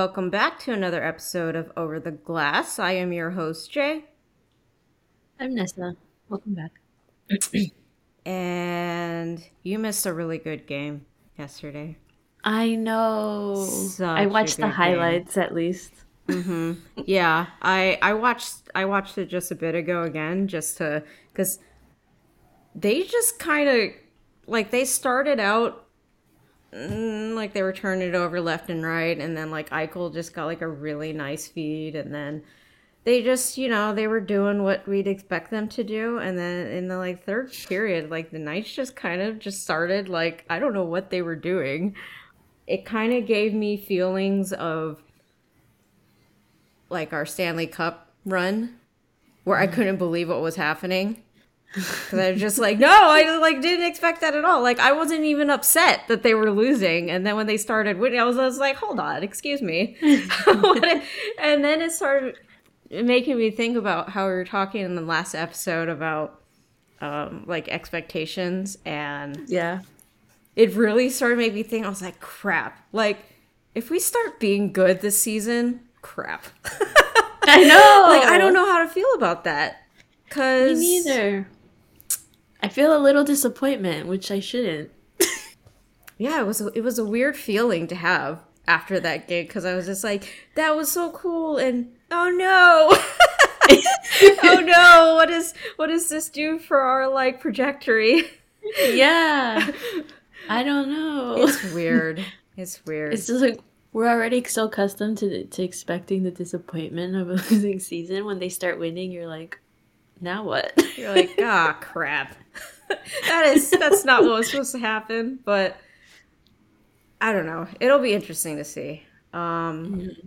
welcome back to another episode of Over the Glass. I am your host, Jay. I'm Nessa. Welcome back. and you missed a really good game yesterday. I know. Such I watched the highlights game. at least. Mm-hmm. Yeah, I I watched I watched it just a bit ago again, just to because they just kind of like they started out Mm, like they were turning it over left and right, and then like Eichel just got like a really nice feed, and then they just you know they were doing what we'd expect them to do, and then in the like third period, like the Knights just kind of just started like I don't know what they were doing. It kind of gave me feelings of like our Stanley Cup run, where I mm-hmm. couldn't believe what was happening because I was just like, no, I like didn't expect that at all. Like I wasn't even upset that they were losing, and then when they started winning, I was, I was like, hold on, excuse me. and then it started making me think about how we were talking in the last episode about um, like expectations, and yeah, it really started making me think. I was like, crap, like if we start being good this season, crap. I know. like I don't know how to feel about that. Cause me neither. I feel a little disappointment, which I shouldn't. yeah, it was a, it was a weird feeling to have after that gig because I was just like, that was so cool, and oh no. oh no what is what does this do for our like trajectory? Yeah. I don't know. It's weird. It's weird. It's just like we're already so accustomed to to expecting the disappointment of a losing season. When they start winning you're like now what? You're like, ah, oh, crap. that is that's not what was supposed to happen, but I don't know. It'll be interesting to see. Um, mm-hmm.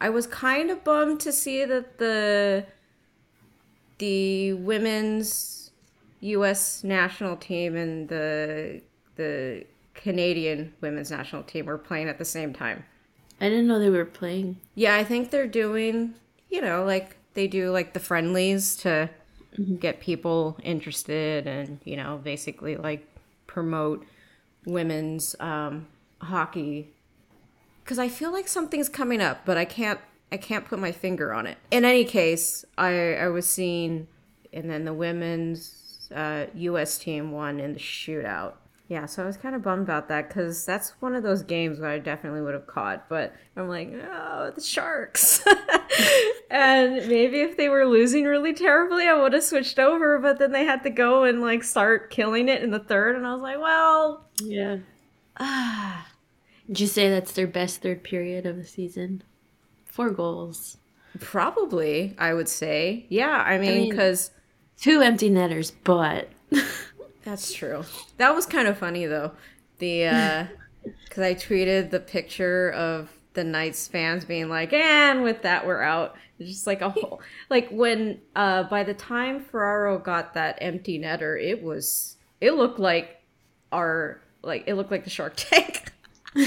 I was kind of bummed to see that the the women's U.S. national team and the the Canadian women's national team were playing at the same time. I didn't know they were playing. Yeah, I think they're doing, you know, like they do like the friendlies to mm-hmm. get people interested and you know basically like promote women's um, hockey because I feel like something's coming up, but I can't I can't put my finger on it. In any case, I I was seeing, and then the women's uh, U.S. team won in the shootout, yeah, so I was kind of bummed about that because that's one of those games where I definitely would have caught, but I'm like, oh, the Sharks. and maybe if they were losing really terribly, I would have switched over, but then they had to go and like start killing it in the third, and I was like, well, yeah. Ah. Did you say that's their best third period of the season? Four goals. Probably, I would say. Yeah, I mean, because. Two empty netters, but. That's true. That was kind of funny though. The uh cuz I tweeted the picture of the Knights fans being like, "And with that we're out." It's just like a whole like when uh by the time Ferraro got that empty netter, it was it looked like our like it looked like the Shark Tank. and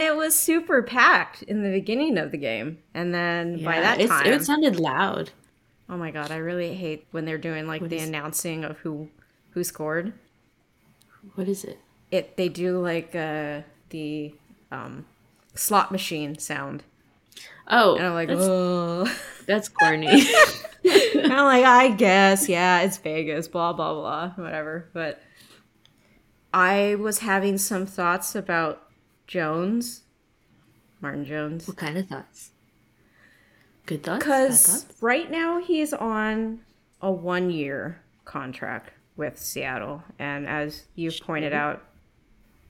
it was super packed in the beginning of the game. And then yeah, by that time it sounded loud. Oh my god, I really hate when they're doing like what the announcing of who who scored. What is it? It they do like uh the um slot machine sound. Oh, and I'm like, that's, oh, that's corny. I'm like, I guess, yeah, it's Vegas, blah blah blah, whatever. But I was having some thoughts about Jones, Martin Jones. What kind of thoughts? Good thoughts. Because right now he's on a one year contract with Seattle, and as you've pointed out,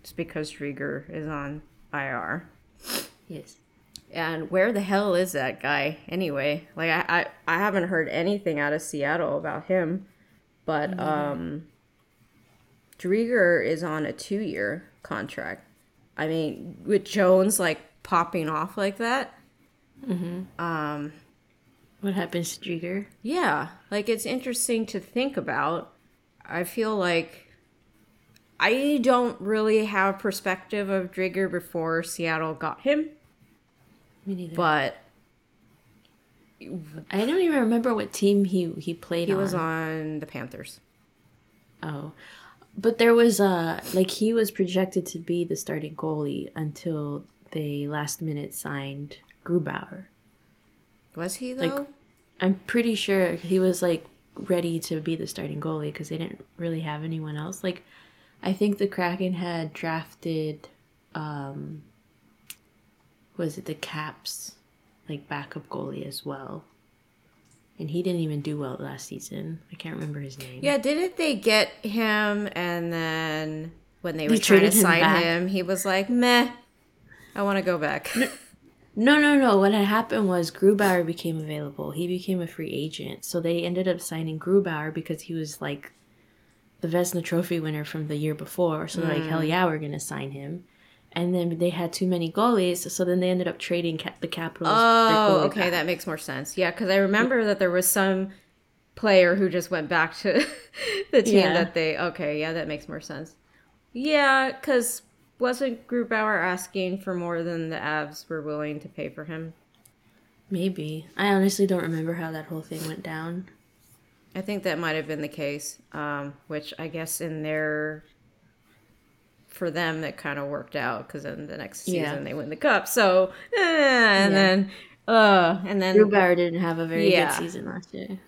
it's because Driedger is on IR. Yes. And where the hell is that guy anyway? Like I, I, I haven't heard anything out of Seattle about him, but mm-hmm. um, Driedger is on a two year contract. I mean, with Jones like popping off like that, Mm-hmm. Um, what happens to Driedger? Yeah, like it's interesting to think about. I feel like I don't really have perspective of Driedger before Seattle got him. Me neither. But I don't even remember what team he he played. He on. was on the Panthers. Oh, but there was a like he was projected to be the starting goalie until they last minute signed Grubauer. Was he though? Like, I'm pretty sure he was like ready to be the starting goalie because they didn't really have anyone else. Like, I think the Kraken had drafted, um, was it the Caps, like backup goalie as well, and he didn't even do well last season. I can't remember his name. yeah, didn't they get him and then when they were trying to him sign back. him, he was like, "Meh, I want to go back." No, no, no. What had happened was Grubauer became available. He became a free agent. So they ended up signing Grubauer because he was like the Vezina Trophy winner from the year before. So they're like, hell mm. yeah, we're going to sign him. And then they had too many goalies. So then they ended up trading ca- the Capitals. Oh, okay, back. that makes more sense. Yeah, because I remember that there was some player who just went back to the team Yeah. that they. Okay, yeah, that makes more sense. Yeah, because wasn't Grubauer asking for more than the Avs were willing to pay for him? Maybe. I honestly don't remember how that whole thing went down. I think that might have been the case. Um, which I guess in their for them that kind of worked out because then the next season Yeah. they win the cup. So eh, and Yeah. then uh and then Grubauer didn't have a very Yeah. good season last year.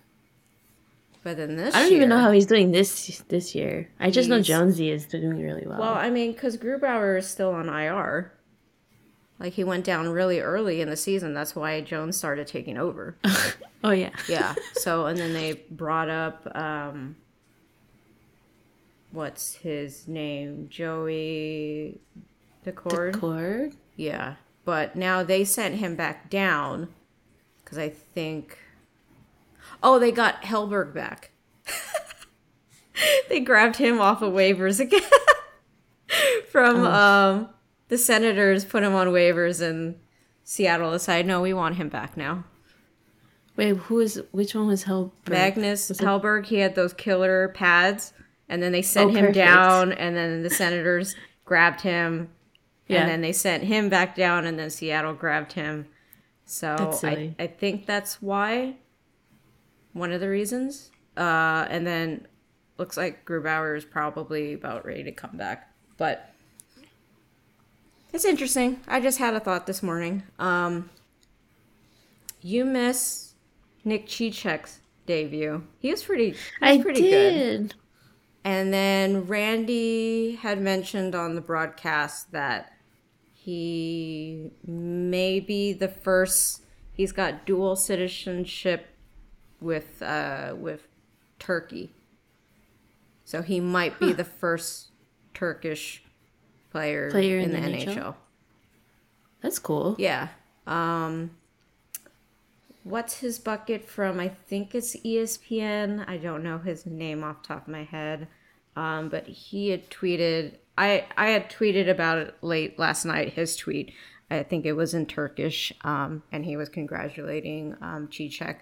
But then this I don't even know how he's doing this this year. I just know Jonesy is doing really well. Well, I mean, because Grubauer is still on IR. Like he went down really early in the season. That's why Jones started taking over. oh yeah. yeah. So and then they brought up um, what's his name, Joey Daccord. Cord. Yeah, but now they sent him back down because I think. Oh, they got Hellberg back. they grabbed him off of waivers again from um, the Senators. Put him on waivers, and Seattle decided, no, we want him back now. Wait, who is which one was Hell? Magnus Was Hellberg, he had those killer pads, and then they sent Oh, him perfect. down, and then the Senators grabbed him, Yeah. and then they sent him back down, and then Seattle grabbed him. So I. I think that's why. One of the reasons. Uh, and then looks like Grubauer is probably about ready to come back. But it's interesting. I just had a thought this morning. Um, you miss Nick Cicek's debut. He was pretty. He was I pretty good. did. And then Randy had mentioned on the broadcast that he may be the first. He's got dual citizenship with uh, with Turkey, so he might be the first Turkish player, Player in, in the, the NHL. NHL? That's cool. Yeah. Um what's his bucket from? I think it's ESPN. I don't know his name off the top of my head. Um but he had tweeted I I had tweeted about it late last night his tweet. I think it was in Turkish um and he was congratulating um Cicek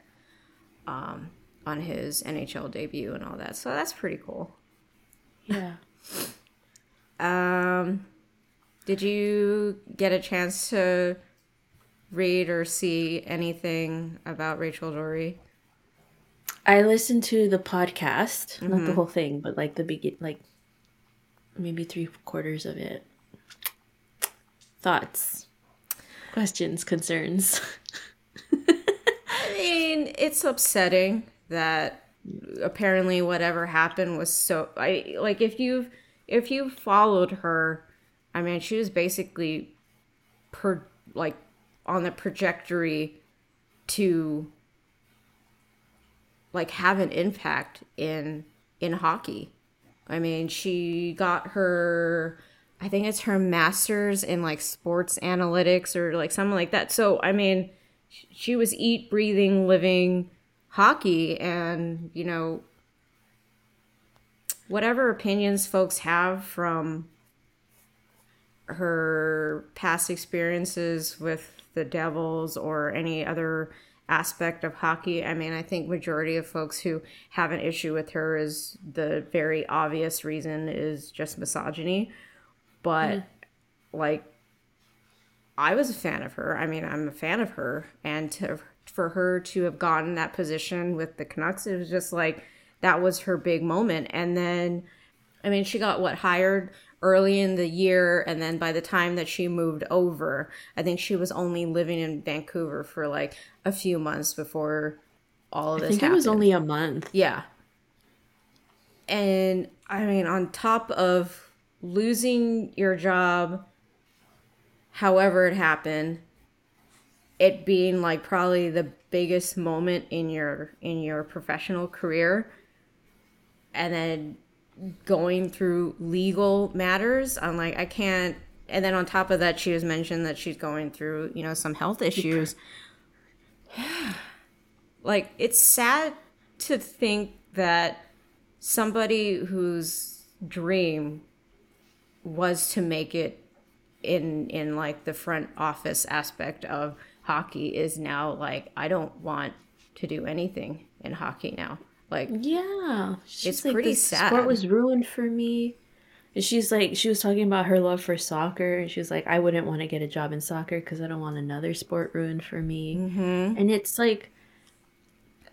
um on his NHL debut and all that. So that's pretty cool. Yeah. Um, did you get a chance to read or see anything about Rachel Doerrie? I listened to the podcast, not Mm-hmm. the whole thing, but like the begin, like maybe three quarters of it. Thoughts, questions, concerns. Mean, it's upsetting that apparently whatever happened was so I like if you've if you followed her, I mean, she was basically per like on the trajectory to like have an impact in in hockey. I mean, she got her I think it's her masters in like sports analytics or like something like that. So, I mean, she was eat, breathing, living hockey and, you know, whatever opinions folks have from her past experiences with the Devils or any other aspect of hockey. I mean, I think majority of folks who have an issue with her is the very obvious reason is just misogyny. But mm-hmm. like I was a fan of her. I mean, I'm a fan of her and to for her to have gotten that position with the Canucks, it was just like that was her big moment. And then I mean, she got what hired early in the year, and then by the time that she moved over, I think she was only living in Vancouver for like a few months before all of this. I think happened. it was only a month. Yeah. And I mean, on top of losing your job, however it happened, it being like probably the biggest moment in your in your professional career, and then going through legal matters, I'm like, I can't. And then on top of that, she was mentioned that she's going through, you know, some health issues. like it's sad to think that somebody whose dream was to make it in in like the front office aspect of hockey is now like I don't want to do anything in hockey now. Like Yeah, It's pretty the sad. Sport was ruined for me. And she's like, she was talking about her love for soccer, and she was like, I wouldn't want to get a job in soccer because I don't want another sport ruined for me. Mm-hmm. And it's like,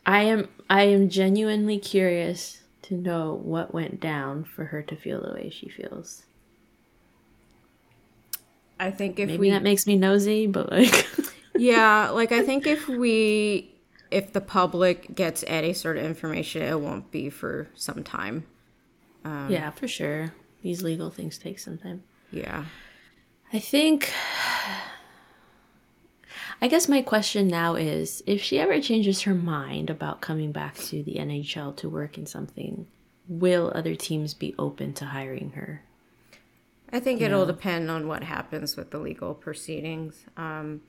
I am, I am genuinely curious to know what went down for her to feel the way she feels. I think if Maybe we that makes me nosy, but like, yeah, like I think if we if the public gets any sort of information, it won't be for some time. Um, yeah, for sure. These legal things take some time. Yeah. I think. I guess my question now is if she ever changes her mind about coming back to the NHL to work in something, will other teams be open to hiring her? I think it'll depend on what happens with the legal proceedings. Um,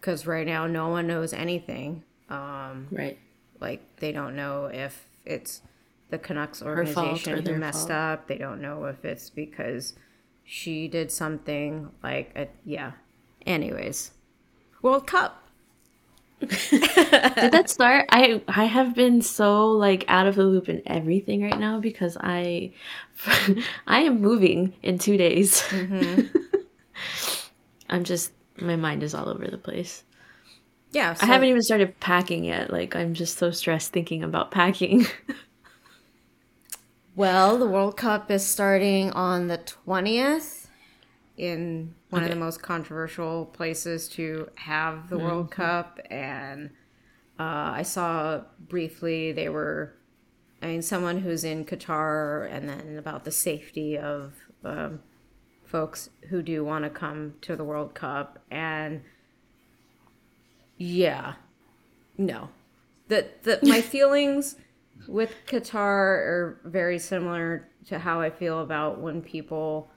because right now no one knows anything. Um, Right. like they don't know if it's the Canucks organization or who messed fault. up. They don't know if it's because she did something like a, yeah. Anyways, World Cup. Did that start? I I have been so like out of the loop in everything right now because I I am moving in 2 days. Mm-hmm. I'm just my mind is all over the place. Yeah, I haven't even started packing yet. Like I'm just so stressed thinking about packing. Well, the World Cup is starting on the 20th in one of the most controversial places to have the World Cup. And uh, I saw briefly they were, I mean, someone who's in Qatar, and then about the safety of um, folks who do want to come to the World Cup. And yeah, no. That the, my feelings with Qatar are very similar to how I feel about when people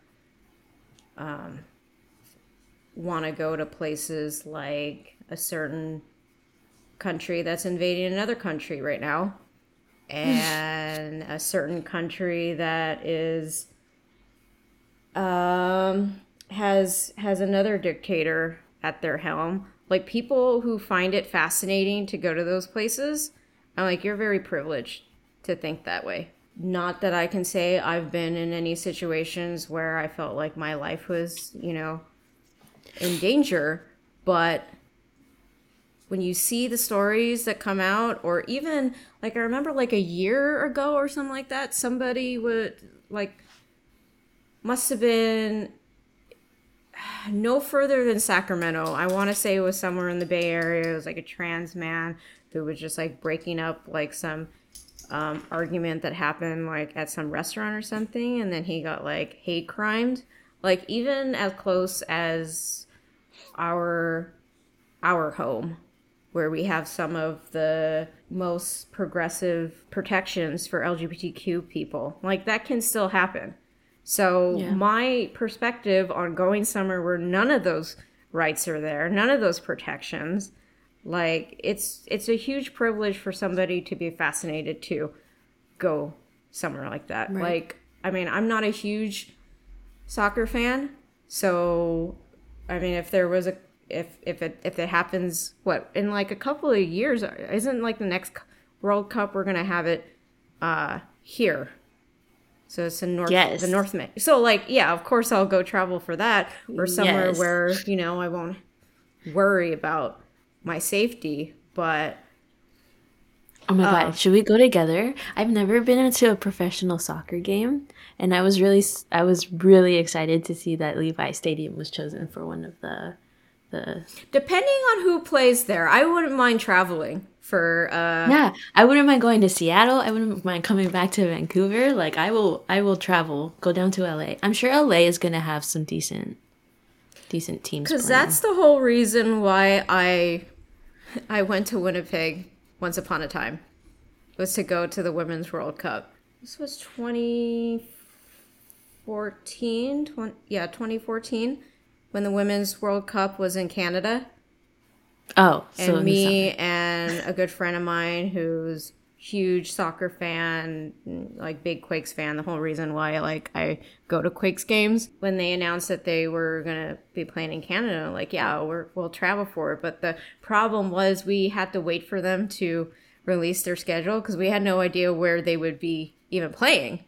um, want to go to places like a certain country that's invading another country right now, and a certain country that is um, has has another dictator at their helm. Like people who find it fascinating to go to those places, I'm like, you're very privileged to think that way. Not that I can say I've been in any situations where I felt like my life was, you know, in danger, but when you see the stories that come out or even like I remember like a year ago or something like that, somebody would like must have been no further than Sacramento. I want to say it was somewhere in the Bay Area. It was like a trans man who was just like breaking up like some um, argument that happened like at some restaurant or something, and then he got like hate crimed. Like even as close as our our home, where we have some of the most progressive protections for LGBTQ people. Like that can still happen. So Yeah. my perspective on going somewhere where none of those rights are there, none of those protections, like it's it's a huge privilege for somebody to be fascinated to go somewhere like that. Right. Like I mean, I'm not a huge soccer fan, so I mean, if there was a if if it if it happens, what in like a couple of years, isn't like the next World Cup we're gonna have it uh here. So it's in North Yes. the North May. So like yeah, of course I'll go travel for that or somewhere Yes. where you know I won't worry about my safety. But Oh my god, should we go together? I've never been into a professional soccer game, and I was really I was really excited to see that Levi Stadium was chosen for one of the the Depending on who plays there, I wouldn't mind traveling for uh Yeah, I wouldn't mind going to Seattle. I wouldn't mind coming back to Vancouver. Like I will I will travel, go down to LA. I'm sure LA is going to have some decent decent teams cuz that's the whole reason why I I went to Winnipeg once upon a time. Was to go to the Women's World Cup. This was 2014, 20, yeah, 2014 when the Women's World Cup was in Canada. Oh, and so the me and a good friend of mine who's huge soccer fan like big quakes fan the whole reason why like i go to quakes games. When they announced that they were gonna be playing in canada like yeah we're, we'll travel for it. But the problem was we had to wait for them to release their schedule because we had no idea where they would be even playing.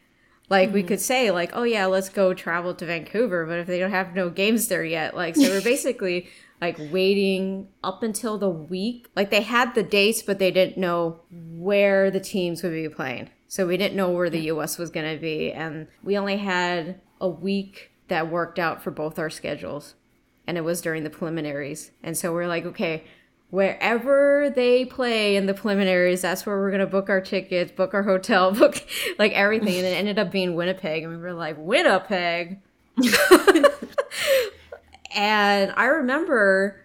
Like we mm-hmm. could say like oh yeah let's go travel to vancouver but if they don't have no games there yet like so we're basically like waiting up until the week. Like they had the dates but they didn't know where the teams would be playing. So we didn't know where the us was going to be. And we only had a week that worked out for both our schedules. And it was during the preliminaries. And so we're like okay wherever they play in the preliminaries, that's where we're gonna book our tickets, book our hotel, book like everything. And it ended up being Winnipeg, and we were like, Winnipeg. and I remember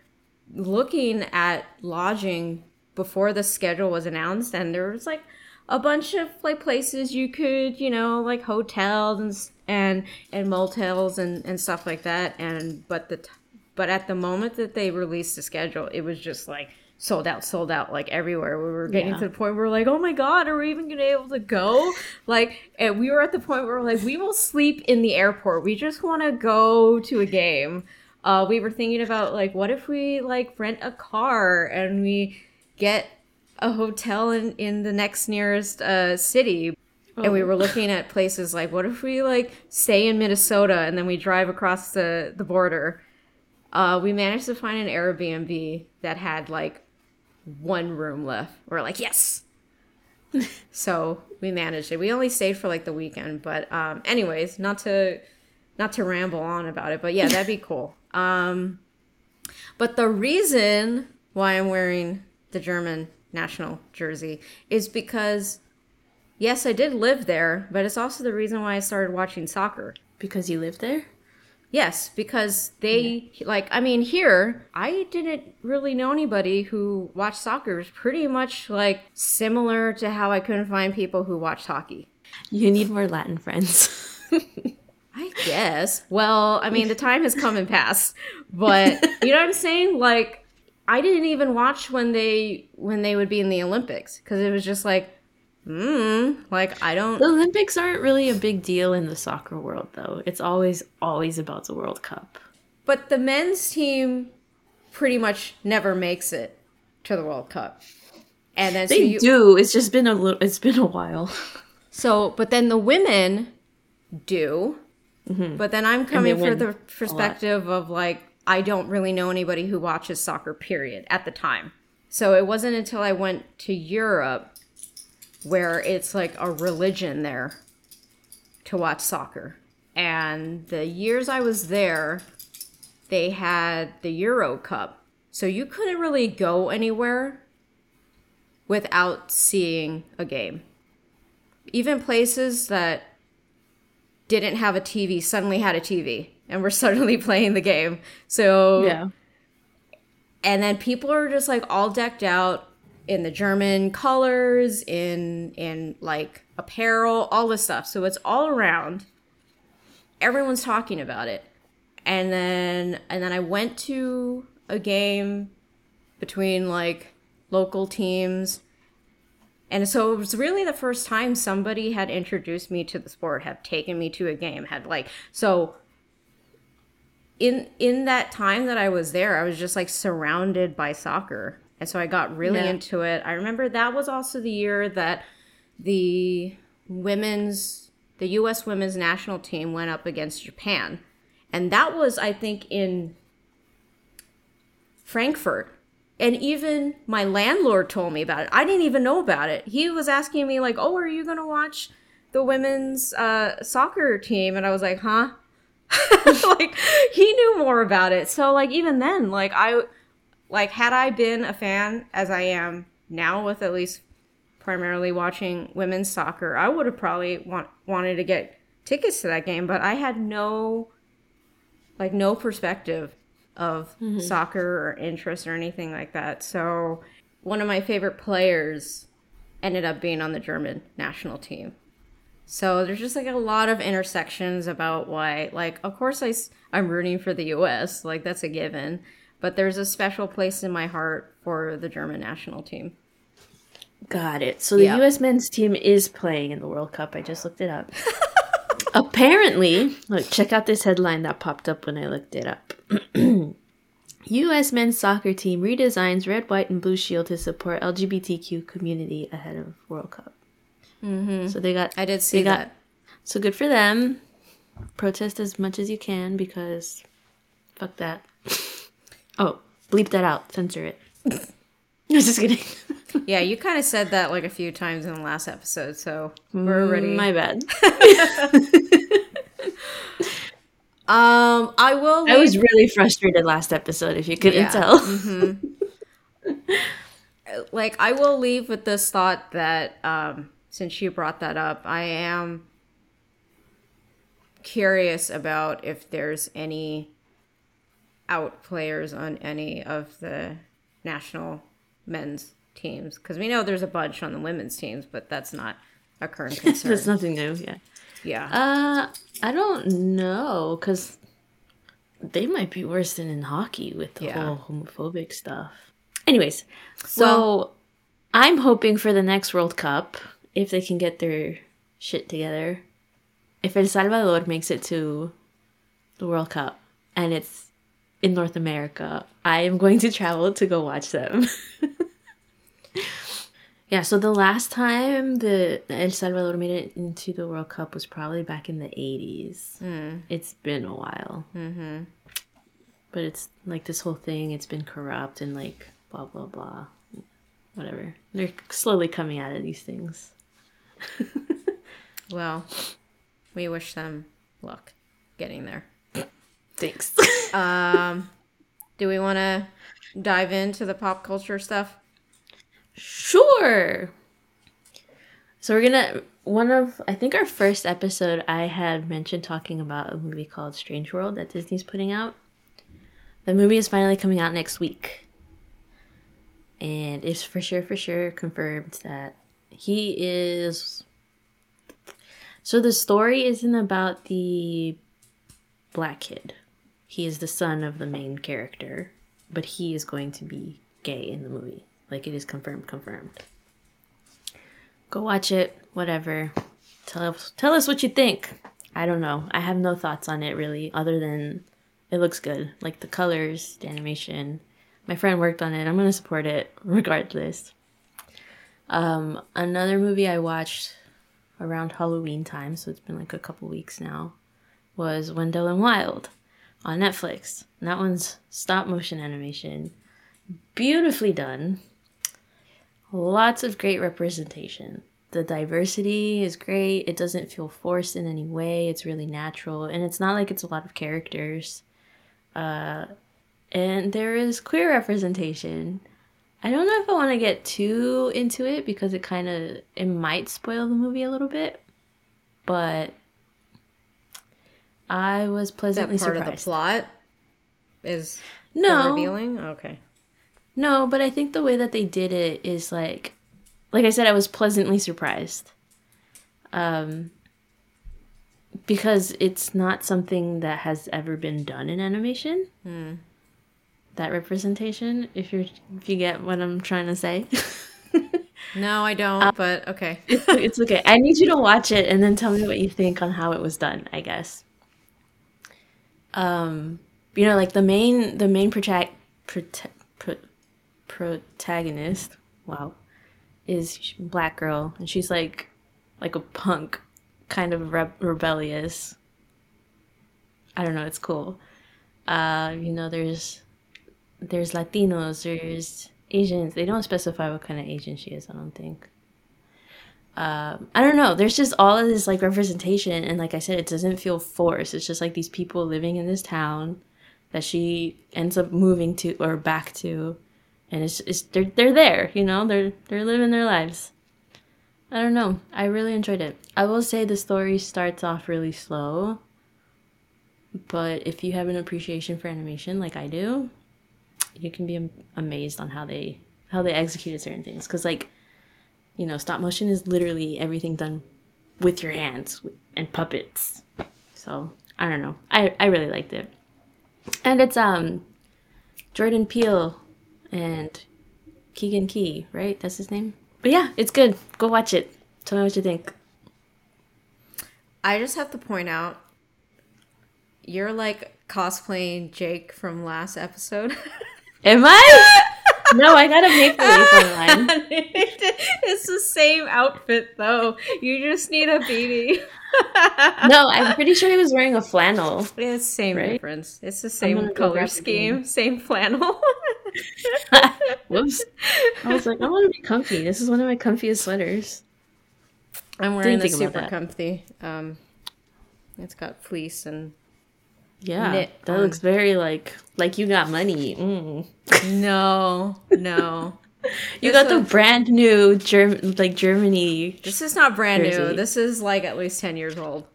looking at lodging before the schedule was announced, and there was like a bunch of like places you could, you know, like hotels and and and motels and and stuff like that. And but the t- but at the moment that they released the schedule, it was just like sold out, sold out, like everywhere. We were getting Yeah. to the point where we're like, oh my god, are we even gonna be able to go? Like, and we were at the point where we're like, we will sleep in the airport. We just want to go to a game. Uh, we were thinking about like, what if we like rent a car and we get a hotel in in the next nearest uh, city. And we were looking at places like, what if we like stay in Minnesota and then we drive across the the border? Uh, we managed to find an Airbnb that had like one room left. We're like, yes. so we managed it. We only stayed for like the weekend, but um, anyways, not to not to ramble on about it, but yeah, that'd be cool. Um, but the reason why I'm wearing the German national jersey is because yes, I did live there, but it's also the reason why I started watching soccer. because you lived there. Yes, because they like I mean here I didn't really know anybody who watched soccer. It was pretty much like similar to how I couldn't find people who watched hockey. You need more Latin friends. I guess. Well, I mean the time has come and passed. But you know what I'm saying? Like I didn't even watch when they when they would be in the Olympics because it was just like hmm like I don't the Olympics aren't really a big deal in the soccer world, though. It's always always about the World Cup. But the men's team pretty much never makes it to the World Cup. And then so They you, do. It's just been a little. It's been a while. so but then the women do. But then I'm coming Mm-hmm. from the perspective of like I don't really know anybody who watches soccer period at the time. So it wasn't until I went to Europe where it's like a religion there to watch soccer. And the years I was there, they had the Euro Cup. So you couldn't really go anywhere without seeing a game. Even places that didn't have a TV suddenly had a TV and were suddenly playing the game. So Yeah. and then people are just like all decked out in the German colors, in in like apparel, all this stuff. So it's all around. Everyone's talking about it. And then and then I went to a game between like local teams. And so it was really the first time somebody had introduced me to the sport, had taken me to a game, had like so in in that time that I was there, I was just like surrounded by soccer. And so I got really Yeah. into it. I remember that was also the year that the women's the US women's national team went up against Japan. And that was I think in Frankfurt. And even my landlord told me about it. I didn't even know about it. He was asking me like, "Oh, are you gonna watch the women's uh, soccer team?" And I was like, "Huh." like he knew more about it. So like even then, like I like had I been a fan as I am now with at least primarily watching women's soccer, I would have probably want, wanted to get tickets to that game, but I had no like no perspective of mm-hmm. soccer or interest or anything like that. So one of my favorite players ended up being on the German national team. So there's just like a lot of intersections about why like of course I I'm rooting for the US, like that's a given, but there's a special place in my heart for the German national team. Got it. So the yeah. US men's team is playing in the World Cup. I just looked it up. Apparently, look, check out this headline that popped up when I looked it up. U.S. men's soccer team redesigns red, white, and blue shield to support LGBTQ community ahead of World Cup. Mm-hmm. So they got. I did see that. Got, so good for them. Protest as much as you can because, fuck that. Oh, bleep that out. Censor it. I was just kidding. yeah, you kind of said that like a few times in the last episode, so we're already. My bad. um, I will. Leave... I was really frustrated last episode. If you couldn't yeah. tell. Mm-hmm. like, I will leave with this thought that um, since you brought that up, I am curious about if there's any out players on any of the national men's teams because we know there's a bunch on the women's teams, but that's not a current concern. that's nothing new. Yeah. Yeah. Uh, I don't know because they might be worse than in hockey with the yeah. whole homophobic stuff. Anyways, so well, I'm hoping for the next World Cup if they can get their shit together. If El Salvador makes it to the World Cup and it's in North America, I am going to travel to go watch them. yeah, so the last time the El Salvador made it into the World Cup was probably back in the 80s. Mm. It's been a while. Mm-hmm. But it's like this whole thing, it's been corrupt and like blah, blah, blah. Whatever. They're slowly coming out of these things. well, we wish them luck getting there. Thanks. um, do we want to dive into the pop culture stuff? Sure. So we're gonna one of I think our first episode I had mentioned talking about a movie called Strange World that Disney's putting out. The movie is finally coming out next week. And it's for sure for sure confirmed that he is so the story isn't about the black kid. He is the son of the main character, but he is going to be gay in the movie. Like it is confirmed, confirmed. Go watch it, whatever. Tell us tell us what you think. I don't know. I have no thoughts on it really, other than it looks good. Like the colors, the animation. My friend worked on it. I'm gonna support it regardless. Um, another movie I watched around Halloween time, so it's been like a couple weeks now, was Wendell and Wild on Netflix. And that one's stop motion animation. Beautifully done lots of great representation. The diversity is great. It doesn't feel forced in any way. It's really natural. And it's not like it's a lot of characters. Uh, and there is queer representation. I don't know if I want to get too into it because it kind of it might spoil the movie a little bit, but I was pleasantly that part surprised. of the plot is no revealing. Okay, no, but I think the way that they did it is like like I said I was pleasantly surprised. Um because it's not something that has ever been done in animation. Mm. That representation, if you're if you get what I'm trying to say. no, I don't, um, but okay. it's, it's okay. I need you to watch it and then tell me what you think on how it was done, I guess. Um, you know, like the main the main protect protect protagonist, wow, is black girl, and she's like like a punk, kind of re- rebellious. I don't know. It's cool. Uh, you know, there's there's Latinos, there's Asians. They don't specify what kind of Asian she is. I don't think. Um, I don't know. There's just all of this like representation, and like I said, it doesn't feel forced. It's just like these people living in this town that she ends up moving to or back to, and it's, it's they're they're there. You know, they're they're living their lives. I don't know. I really enjoyed it. I will say the story starts off really slow, but if you have an appreciation for animation like I do, you can be amazed on how they how they executed certain things because like you know stop motion is literally everything done with your hands and puppets so i don't know i i really liked it and it's um jordan peele and keegan key right that's his name but yeah it's good go watch it tell me what you think i just have to point out you're like cosplaying jake from last episode Am I? no, I got a maple leaf online. it's the same outfit though. You just need a beanie. no, I'm pretty sure he was wearing a flannel. It's same right? difference. It's the same color scheme, same flannel. Whoops. I was like, I want to be comfy. This is one of my comfiest sweaters. I'm wearing the super comfy. Um, it's got fleece and yeah, knit that on. looks very like like you got money. Mm. No, no. you this got the brand new German like Germany. This is not brand jersey. new. This is like at least ten years old.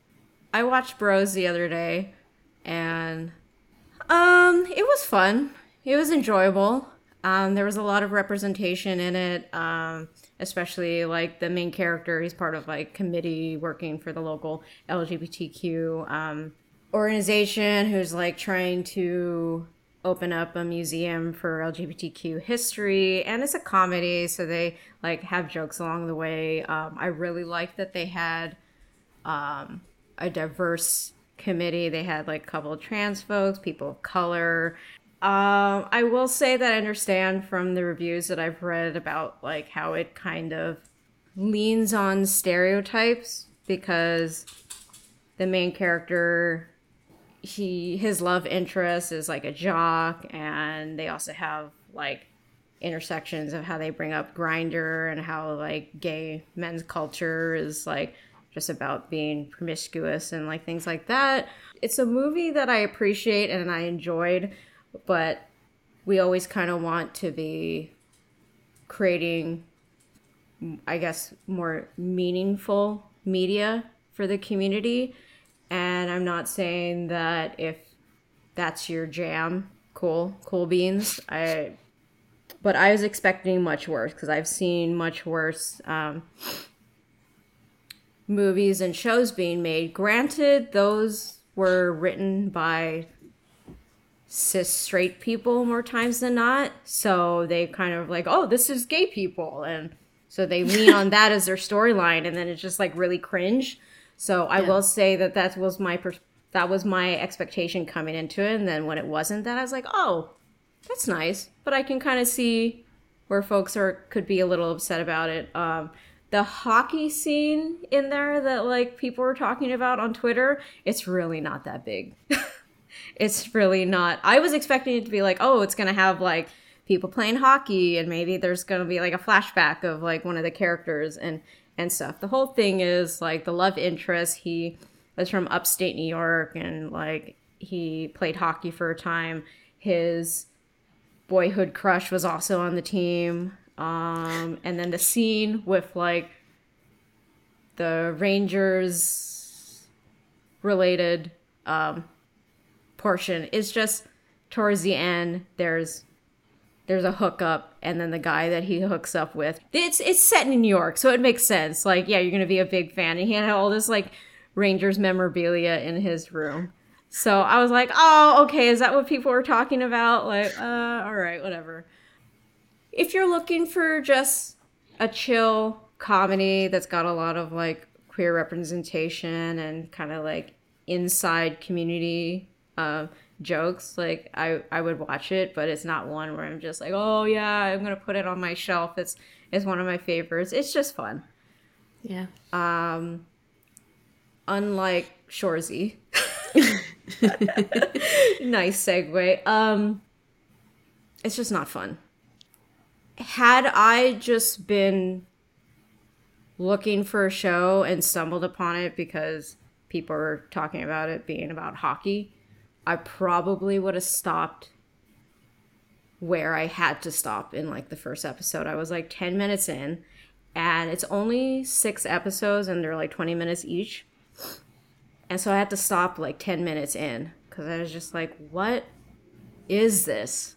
I watched Bros the other day, and um, it was fun. It was enjoyable. Um, there was a lot of representation in it. Um, especially like the main character. He's part of like committee working for the local LGBTQ um, organization who's like trying to open up a museum for LGBTQ history, and it's a comedy, so they like have jokes along the way. Um, I really like that they had um, a diverse committee. They had like a couple of trans folks, people of color. Um, I will say that I understand from the reviews that I've read about like how it kind of leans on stereotypes because the main character he his love interest is like a jock and they also have like intersections of how they bring up Grindr and how like gay men's culture is like just about being promiscuous and like things like that. It's a movie that i appreciate and i enjoyed but we always kind of want to be creating i guess more meaningful media for the community and I'm not saying that if that's your jam, cool, cool beans. I, but I was expecting much worse because I've seen much worse um, movies and shows being made. Granted, those were written by cis straight people more times than not. So they kind of like, oh, this is gay people. And so they lean on that as their storyline. And then it's just like really cringe. So I yeah. will say that that was my that was my expectation coming into it, and then when it wasn't that, I was like, oh, that's nice. But I can kind of see where folks are could be a little upset about it. Um, the hockey scene in there that like people were talking about on Twitter, it's really not that big. it's really not. I was expecting it to be like, oh, it's gonna have like people playing hockey and maybe there's gonna be like a flashback of like one of the characters and and stuff. The whole thing is like the love interest. He was from upstate New York and like he played hockey for a time. His boyhood crush was also on the team. Um, and then the scene with like the Rangers related um, portion. Is just towards the end. There's there's a hookup and then the guy that he hooks up with. It's it's set in new york so it makes sense. Like yeah you're gonna be a big fan. And he had all this like rangers memorabilia in his room. So i was like oh okay is that what people were talking about? Like uh all right whatever. If you're looking for just a chill comedy that's got a lot of like queer representation and kind of like inside community uh, jokes, like I I would watch it, but it's not one where I'm just like, oh yeah, I'm gonna put it on my shelf. It's it's one of my favorites. It's just fun. Yeah. Um. Unlike Shoresy. nice segue. Um. it's just not fun. Had I just been looking for a show and stumbled upon it because people were talking about it being about hockey, I probably would have stopped where I had to stop in like the first episode. I was like 10 minutes in and it's only 6 episodes and they're like 20 minutes each. And so I had to stop like 10 minutes in cuz I was just like what is this?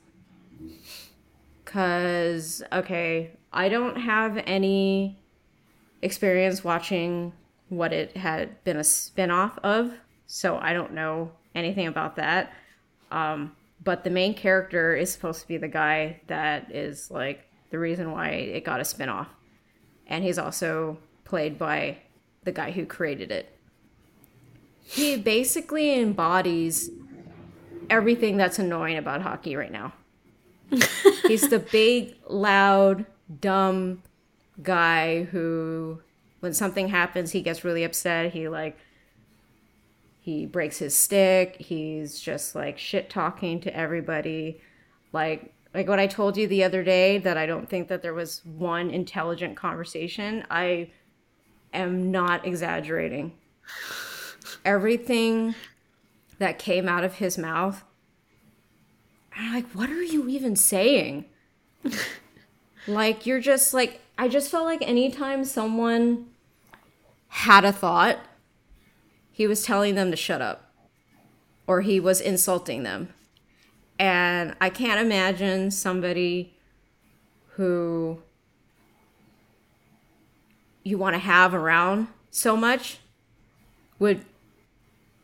Cuz okay, I don't have any experience watching what it had been a spin-off of, so I don't know anything about that. Um, but the main character is supposed to be the guy that is like the reason why it got a spin-off. And he's also played by the guy who created it. He basically embodies everything that's annoying about hockey right now. he's the big, loud, dumb guy who when something happens he gets really upset he like he breaks his stick. He's just like shit talking to everybody. Like like what i told you the other day that i don't think that there was one intelligent conversation i am not exaggerating. Everything that came out of his mouth i'm like what are you even saying? Like you're just like I just felt like anytime someone had a thought, he was telling them to shut up or he was insulting them. And I can't imagine somebody who you want to have around so much would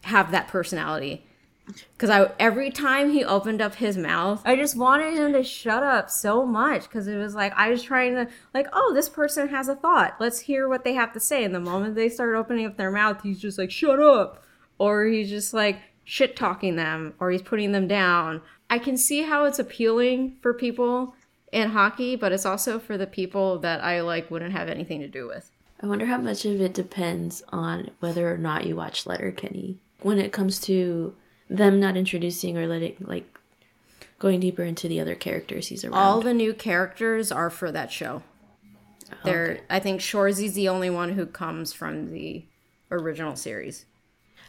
have that personality because I every time he opened up his mouth, I just wanted him to shut up so much because it was like I was trying to like, oh, this person has a thought. Let's hear what they have to say. And the moment they start opening up their mouth, he's just like, shut up, or he's just like shit talking them, or he's putting them down. I can see how it's appealing for people in hockey, but it's also for the people that I like wouldn't have anything to do with. I wonder how much of it depends on whether or not you watch Letterkenny. When it comes to them not introducing or letting like going deeper into the other characters he's around. All the new characters are for that show. Oh, They're okay. I think Shoresy's the only one who comes from the original series.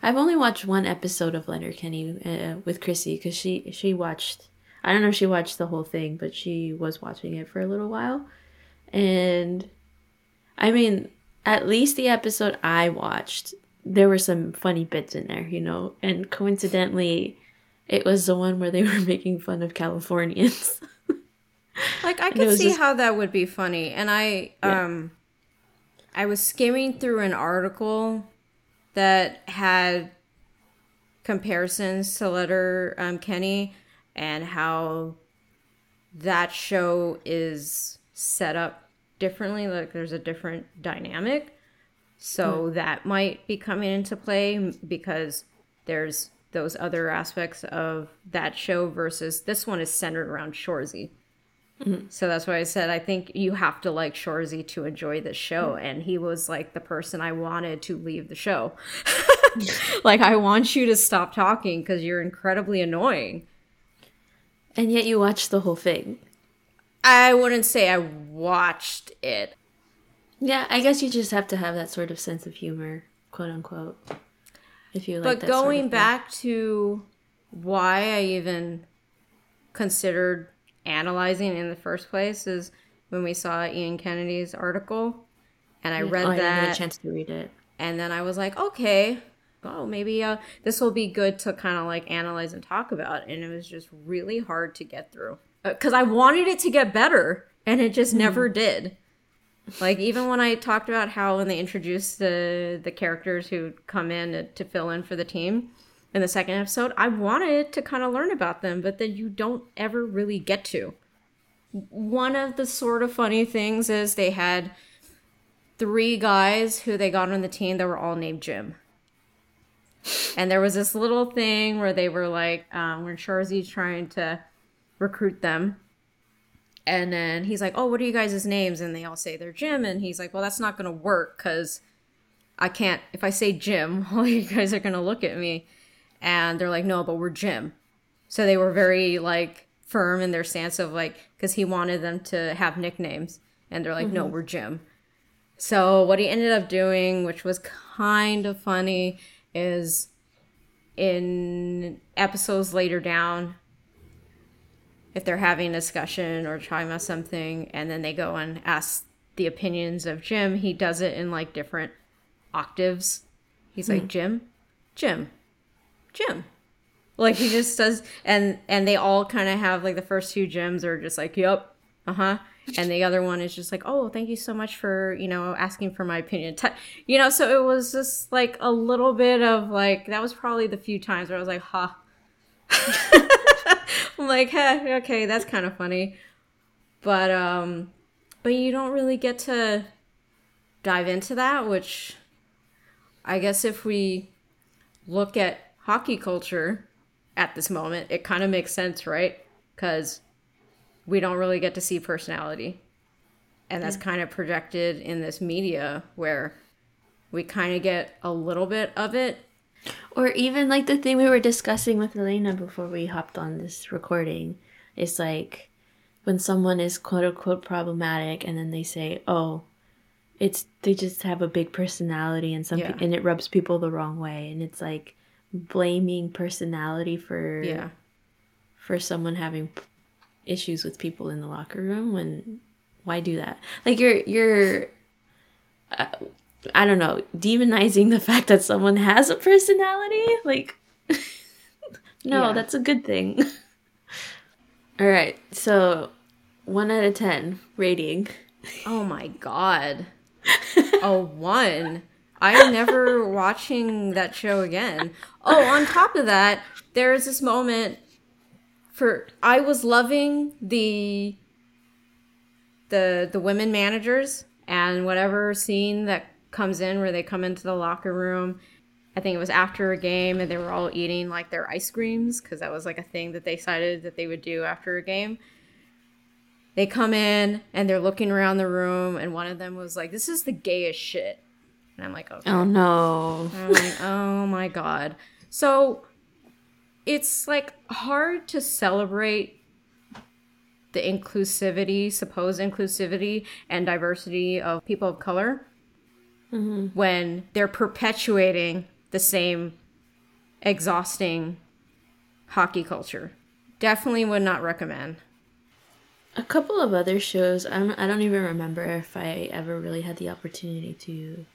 I've only watched one episode of Letterkenny uh, with Chrissy because she she watched. I don't know if she watched the whole thing, but she was watching it for a little while, and I mean, at least the episode I watched, there were some funny bits in there, you know, and coincidentally, it was the one where they were making fun of Californians. like I could see just... how that would be funny, and I yeah. um, I was skimming through an article that had comparisons to Letter um, Kenny and how that show is set up differently. Like there's a different dynamic. So mm. that might be coming into play because there's those other aspects of that show versus this one is centered around Shoresy. Mm-hmm. So that's why I said I think you have to like Shoresy to enjoy the show. Mm-hmm. And he was like the person I wanted to leave the show. like, I want you to stop talking because you're incredibly annoying. And yet you watched the whole thing. I wouldn't say I watched it. Yeah, I guess you just have to have that sort of sense of humor, quote unquote. If you like But going sort of back to why I even considered analyzing in the first place is when we saw Ian Kennedy's article and I yeah. read oh, that. I didn't get a chance to read it. And then I was like, okay, oh, maybe uh, this will be good to kind of like analyze and talk about. And it was just really hard to get through because uh, I wanted it to get better and it just mm. never did. Like even when I talked about how when they introduced the the characters who come in to, fill in for the team in the second episode, I wanted to kind of learn about them, but then you don't ever really get to. One of the sort of funny things is they had three guys who they got on the team that were all named Jim. And there was this little thing where they were like, um, when Shoresy's trying to recruit them, and then he's like, "Oh, what are you guys' names?" And they all say they're Jim. And he's like, "Well, that's not going to work because I can't. If I say Jim, all you guys are going to look at me." And they're like, "No, but we're Jim." So they were very like firm in their stance of like because he wanted them to have nicknames, and they're like, no, mm-hmm. we're Jim. So what he ended up doing, which was kind of funny, is in episodes later down, if they're having a discussion or talking about something, and then they go and ask the opinions of Jim, he does it in like different octaves. He's like, Jim, Jim, Jim. Like he just does, and and they all kind of have like the first two Jims are just like, yep, uh huh, and the other one is just like, oh, thank you so much for you know asking for my opinion, you know. So it was just like a little bit of like that was probably the few times where I was like, ha. I'm like, hey, okay, that's kind of funny, but um, but you don't really get to dive into that, which I guess if we look at hockey culture at this moment, it kind of makes sense, right? Because we don't really get to see personality. And that's kind of projected in this media where we kind of get a little bit of it. Or even like the thing we were discussing with Elena before we hopped on this recording is like when someone is quote unquote problematic and then they say, oh, it's they just have a big personality and some Yeah. pe- and it rubs people the wrong way and it's like blaming personality for Yeah. for someone having p- issues with people in the locker room when why do that like you're you're uh, i don't know demonizing the fact that someone has a personality like no Yeah. that's a good thing all right so one out of ten rating Oh my god. a one. I'm never watching that show again. Oh, on top of that, there is this moment for I was loving the the the women managers and whatever scene that comes in where they come into the locker room. I think it was after a game and they were all eating like their ice creams because that was like a thing that they decided that they would do after a game. They come in and they're looking around the room and one of them was like this is the gayest shit. And i'm like okay. Oh no. I'm like, oh my god. So it's like hard to celebrate the inclusivity supposed inclusivity and diversity of people of color when they're perpetuating the same exhausting hockey culture. Definitely would not recommend. A couple of other shows I don't, I don't even remember if i ever really had the opportunity to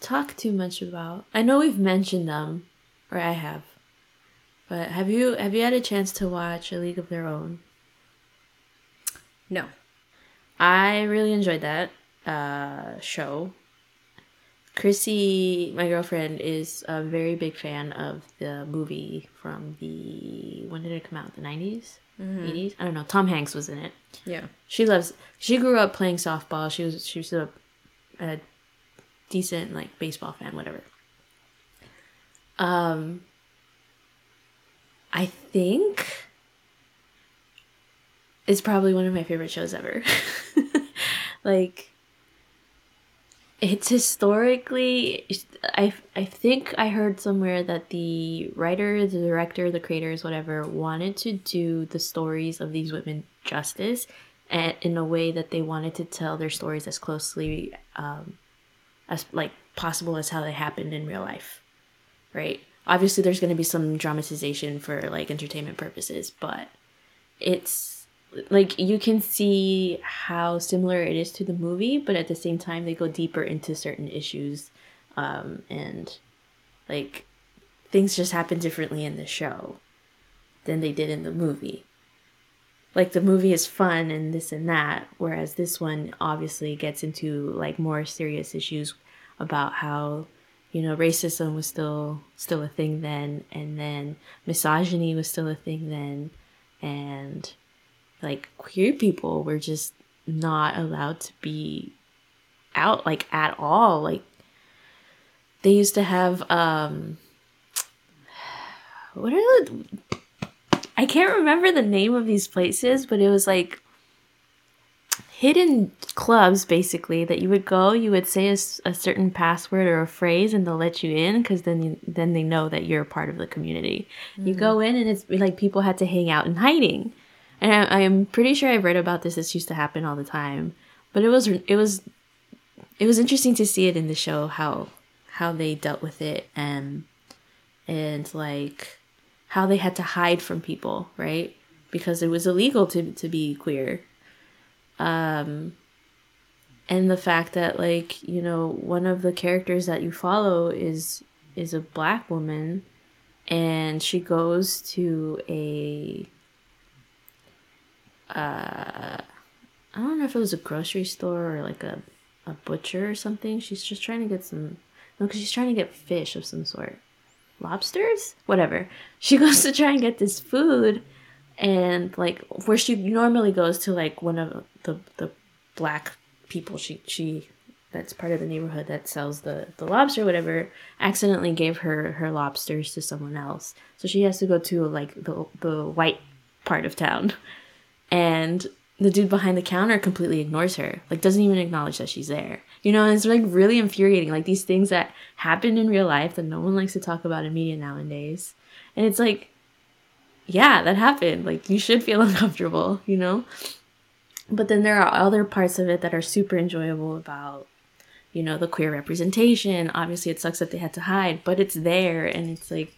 talk too much about. I know we've mentioned them or i have but have you have you had a chance to watch a league of their own? No. I really enjoyed that uh, show chrissy my girlfriend is a very big fan of the movie from the when did it come out? The 90s 80s i don't know. Tom hanks was in it. Yeah. She loves she grew up playing softball. She was she was a, a decent like baseball fan whatever. Um i think it's probably one of my favorite shows ever. Like it's historically I, I think i heard somewhere that the writer the director the creators whatever wanted to do the stories of these women justice and in a way that they wanted to tell their stories as closely um, as like possible as how they happened in real life right? Obviously there's going to be some dramatization for like entertainment purposes but it's like you can see how similar it is to the movie but at the same time they go deeper into certain issues um, and like things just happen differently in the show than they did in the movie. Like the movie is fun and this and that whereas this one obviously gets into like more serious issues about how you know racism was still still a thing then and then misogyny was still a thing then and like queer people were just not allowed to be out like at all. Like they used to have um what are the I can't remember the name of these places, but it was like hidden clubs basically that you would go you would say a, a certain password or a phrase and they'll let you in because then you, then they know that you're a part of the community. Mm-hmm. you go in and it's like people had to hang out in hiding and I, i'm pretty sure i've read about this this used to happen all the time. But it was it was it was interesting to see it in the show how how they dealt with it and and like how they had to hide from people right? Because it was illegal to to be queer. Um and the fact that like you know one of the characters that you follow is is a black woman and she goes to a uh I don't know if it was a grocery store or like a a butcher or something. She's just trying to get some no, because she's trying to get fish of some sort. Lobsters? Whatever. She goes to try and get this food and like where she normally goes to like one of the the black people she she that's part of the neighborhood that sells the the lobster whatever accidentally gave her her lobsters to someone else so she has to go to like the the white part of town and the dude behind the counter completely ignores her like doesn't even acknowledge that she's there you know and it's like really infuriating like these things that happen in real life that no one likes to talk about in media nowadays and it's like yeah, that happened. Like, you should feel uncomfortable, you know? But then there are other parts of it that are super enjoyable about, you know, the queer representation. Obviously, it sucks that they had to hide, but it's there and it's like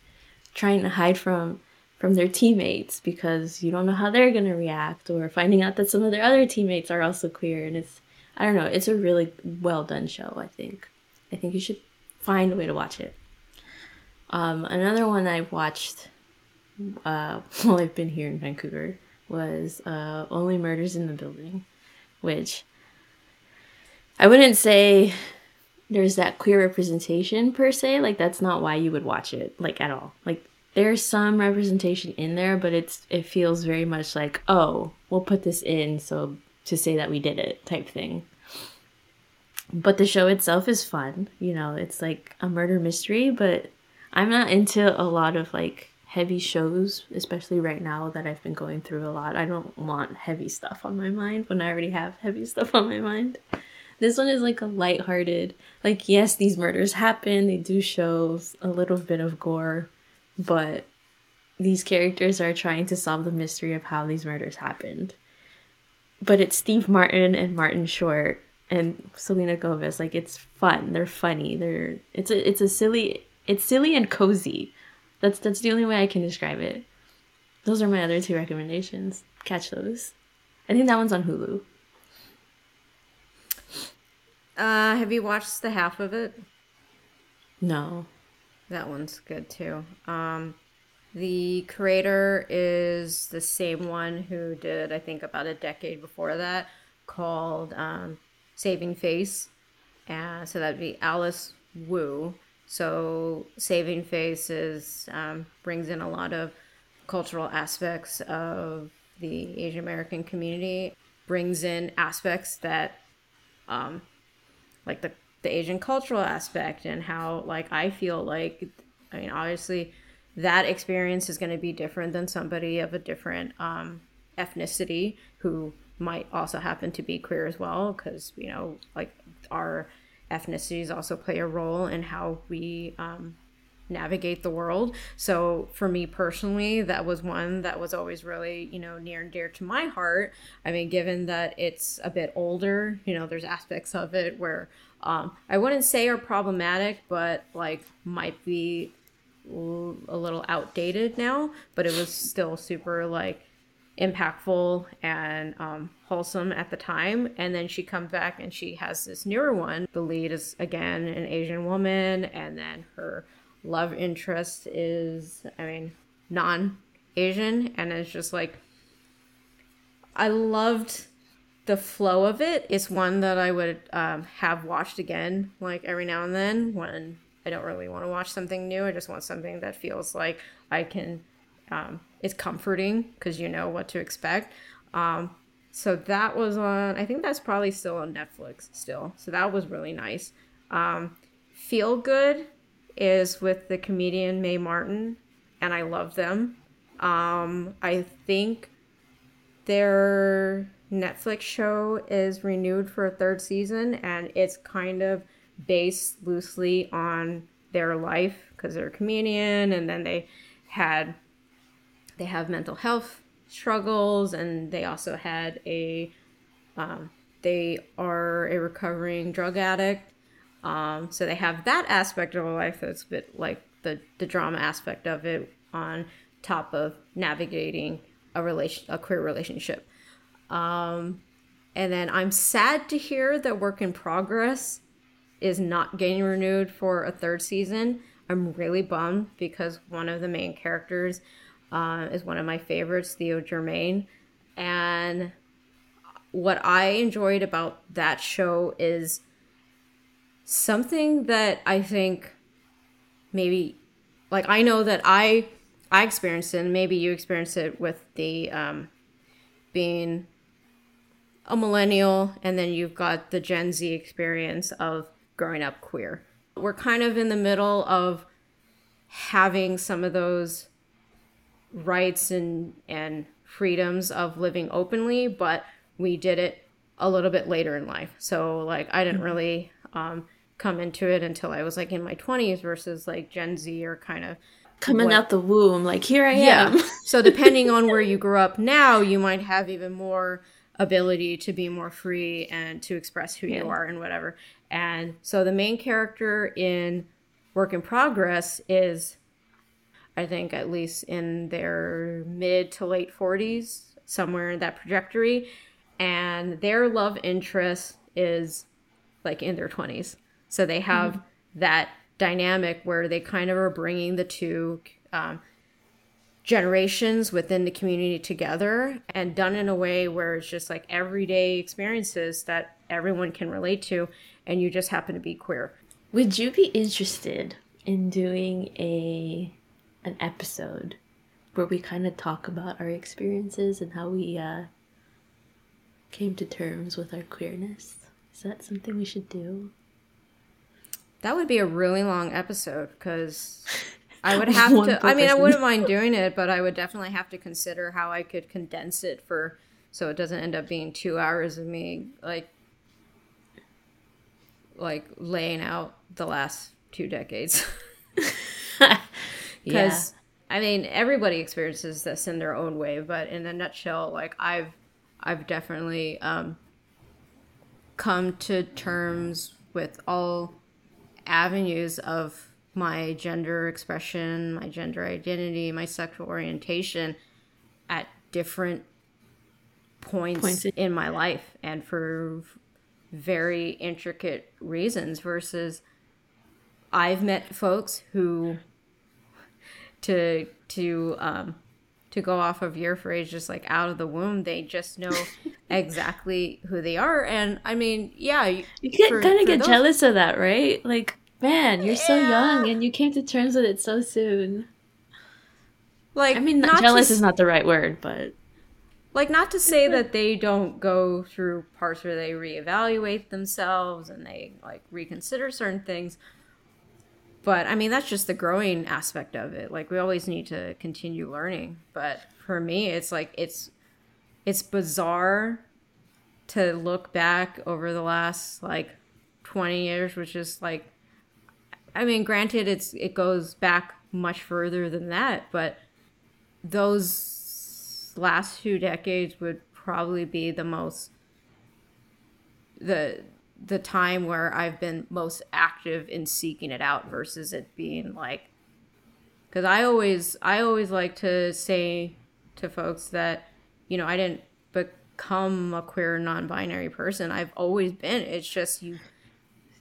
trying to hide from from their teammates because you don't know how they're going to react or finding out that some of their other teammates are also queer and it's I don't know, it's a really well done show, I think. I think you should find a way to watch it. Um, another one I watched uh, while I've been here in Vancouver was uh, Only Murders in the Building, which I wouldn't say there's that queer representation per se. Like that's not why you would watch it, like at all. Like there's some representation in there, but it's it feels very much like oh we'll put this in so to say that we did it type thing. But the show itself is fun. You know, it's like a murder mystery, but I'm not into a lot of like heavy shows, especially right now that I've been going through a lot. I don't want heavy stuff on my mind when I already have heavy stuff on my mind. This one is like a light-hearted. like yes, these murders happen, they do show a little bit of gore, but these characters are trying to solve the mystery of how these murders happened. But it's Steve Martin and Martin Short and Selena Gomez. Like it's fun. They're funny. They're it's a it's a silly it's silly and cozy that's that's the only way I can describe it. Those are my other two recommendations. Catch those. I think that one's on Hulu. Uh, have you watched the half of it? No. That one's good too. Um, the creator is the same one who did, I think, about a decade before that, called um, Saving Face. And so that'd be Alice Wu. So Saving Faces um, brings in a lot of cultural aspects of the Asian American community, brings in aspects that, um, like the the Asian cultural aspect and how like I feel like, I mean, obviously that experience is going to be different than somebody of a different um, ethnicity who might also happen to be queer as well because you know like our ethnicities also play a role in how we um, navigate the world. So for me personally, that was one that was always really, you know, near and dear to my heart. I mean, given that it's a bit older, you know, there's aspects of it where um, I wouldn't say are problematic, but like might be a little outdated now, but it was still super like impactful and um, wholesome at the time. And then she comes back and she has this newer one. The lead is again an Asian woman, and then her love interest is, I mean, non Asian. And it's just like, I loved the flow of. It's one that I would um, have watched again, like every now and then when I don't really want to watch something new. I just want something that feels like I can um, it's comforting because you know what to expect. Um, so that was on. I think that's probably still on Netflix still. So that was really nice. Um, Feel Good is with the comedian Mae Martin, and I love them. Um, I think they're Netflix show is renewed for a third season, and it's kind of based loosely on their life because they're a comedian, and then they had they have mental health struggles, and they also had a um, they are a recovering drug addict. Um, so they have that aspect of a life that's a bit like the the drama aspect of it on top of navigating a relation a queer relationship. Um, and then I'm sad to hear that Work in Progress is not getting renewed for a third season. I'm really bummed because one of the main characters uh, is one of my favorites, Theo Germaine. And what I enjoyed about that show is something that I think maybe, like, I know that I I experienced it, and maybe you experienced it with the um, being a millennial, and then you've got the Gen Z experience of growing up queer. We're kind of in the middle of having some of those rights and and freedoms of living openly, but we did it a little bit later in life. So like I didn't mm-hmm. really um, come into it until I was like in my 20s versus like Gen Z or kind of coming what, out the womb like here i yeah. am so depending on where you grew up now you might have even more ability to be more free and to express who yeah. you are and whatever and so the main character in work in progress is i think at least in their mid to late 40s somewhere in that trajectory and their love interest is like in their 20s so they have mm-hmm. that dynamic where they kind of are bringing the two um, generations within the community together and done in a way where it's just like everyday experiences that everyone can relate to and you just happen to be queer. Would you be interested in doing a an episode where we kind of talk about our experiences and how we uh, came to terms with our queerness? Is that something we should do? That would be a really long episode because I would have to. I mean, I wouldn't mind doing it, but I would definitely have to consider how I could condense it for so it doesn't end up being two hours of me like like laying out the last two decades. Because yeah. I mean, everybody experiences this in their own way, but in a nutshell, like I've I've definitely um, come to terms with all avenues of my gender expression, my gender identity, my sexual orientation at different points, points in my life and for very intricate reasons versus I've met folks who to to um to go off of your phrase just like out of the womb they just know exactly who they are. And i mean yeah you, you get, kind of get those... jealous of that right? Like man you're yeah. so young and you came to terms with it so soon like i mean jealous to, is not the right word but like not to say that they don't go through parts where they reevaluate themselves and they like reconsider certain things but I mean, that's just the growing aspect of it. Like we always need to continue learning. But for me, it's like it's it's bizarre to look back over the last like 20 years, which is like I mean, granted it's it goes back much further than that, but those last two decades would probably be the most the the time where I've been most active in seeking it out versus it being like because I always I always like to say to folks that you know I didn't become a queer non-binary person. I've always been. It's just you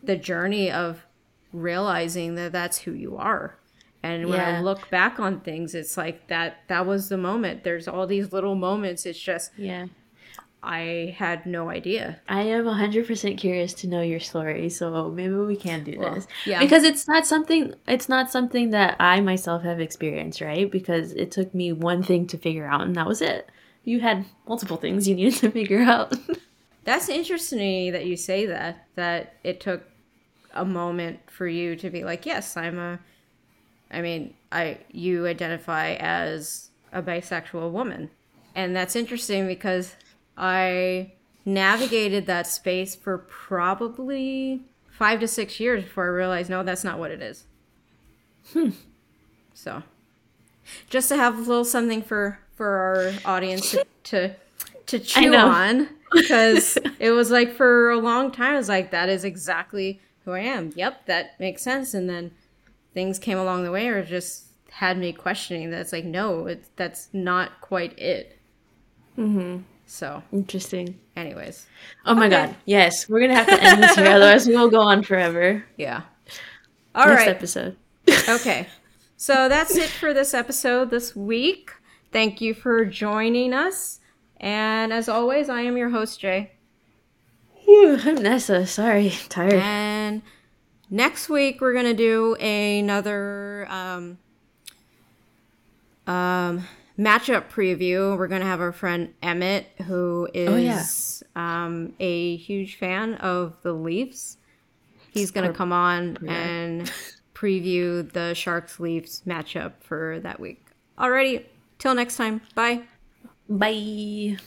the journey of realizing that that's who you are and when yeah. I look back on things it's like that that was the moment there's all these little moments it's just yeah I had no idea. I am 100% curious to know your story, so maybe we can do well, this. Yeah. Because it's not something it's not something that I myself have experienced, right? Because it took me one thing to figure out and that was it. You had multiple things you needed to figure out. That's interesting that you say that that it took a moment for you to be like, "Yes, I'm a I mean, I you identify as a bisexual woman." And that's interesting because I navigated that space for probably five to six years before I realized, no, that's not what it is. Hmm. So, just to have a little something for for our audience to to, to chew on, because it was like for a long time, I was like, that is exactly who I am. Yep, that makes sense. And then things came along the way, or just had me questioning that. It's like, no, it's that's not quite it. Mm-hmm. So interesting. Anyways. Oh my okay. god. Yes, we're gonna have to end this here, otherwise we will go on forever. Yeah. All Next right. episode. okay. So that's it for this episode this week. Thank you for joining us. And as always, I am your host, Jay. Whew, I'm Nessa. Sorry, tired. And next week we're gonna do another um, um, matchup preview, we're going to have our friend Emmett, who is oh, yeah. um, a huge fan of the Leafs. He's to come on yeah. and preview the Sharks Leafs matchup for that week. Alrighty, till next time. Bye. Bye.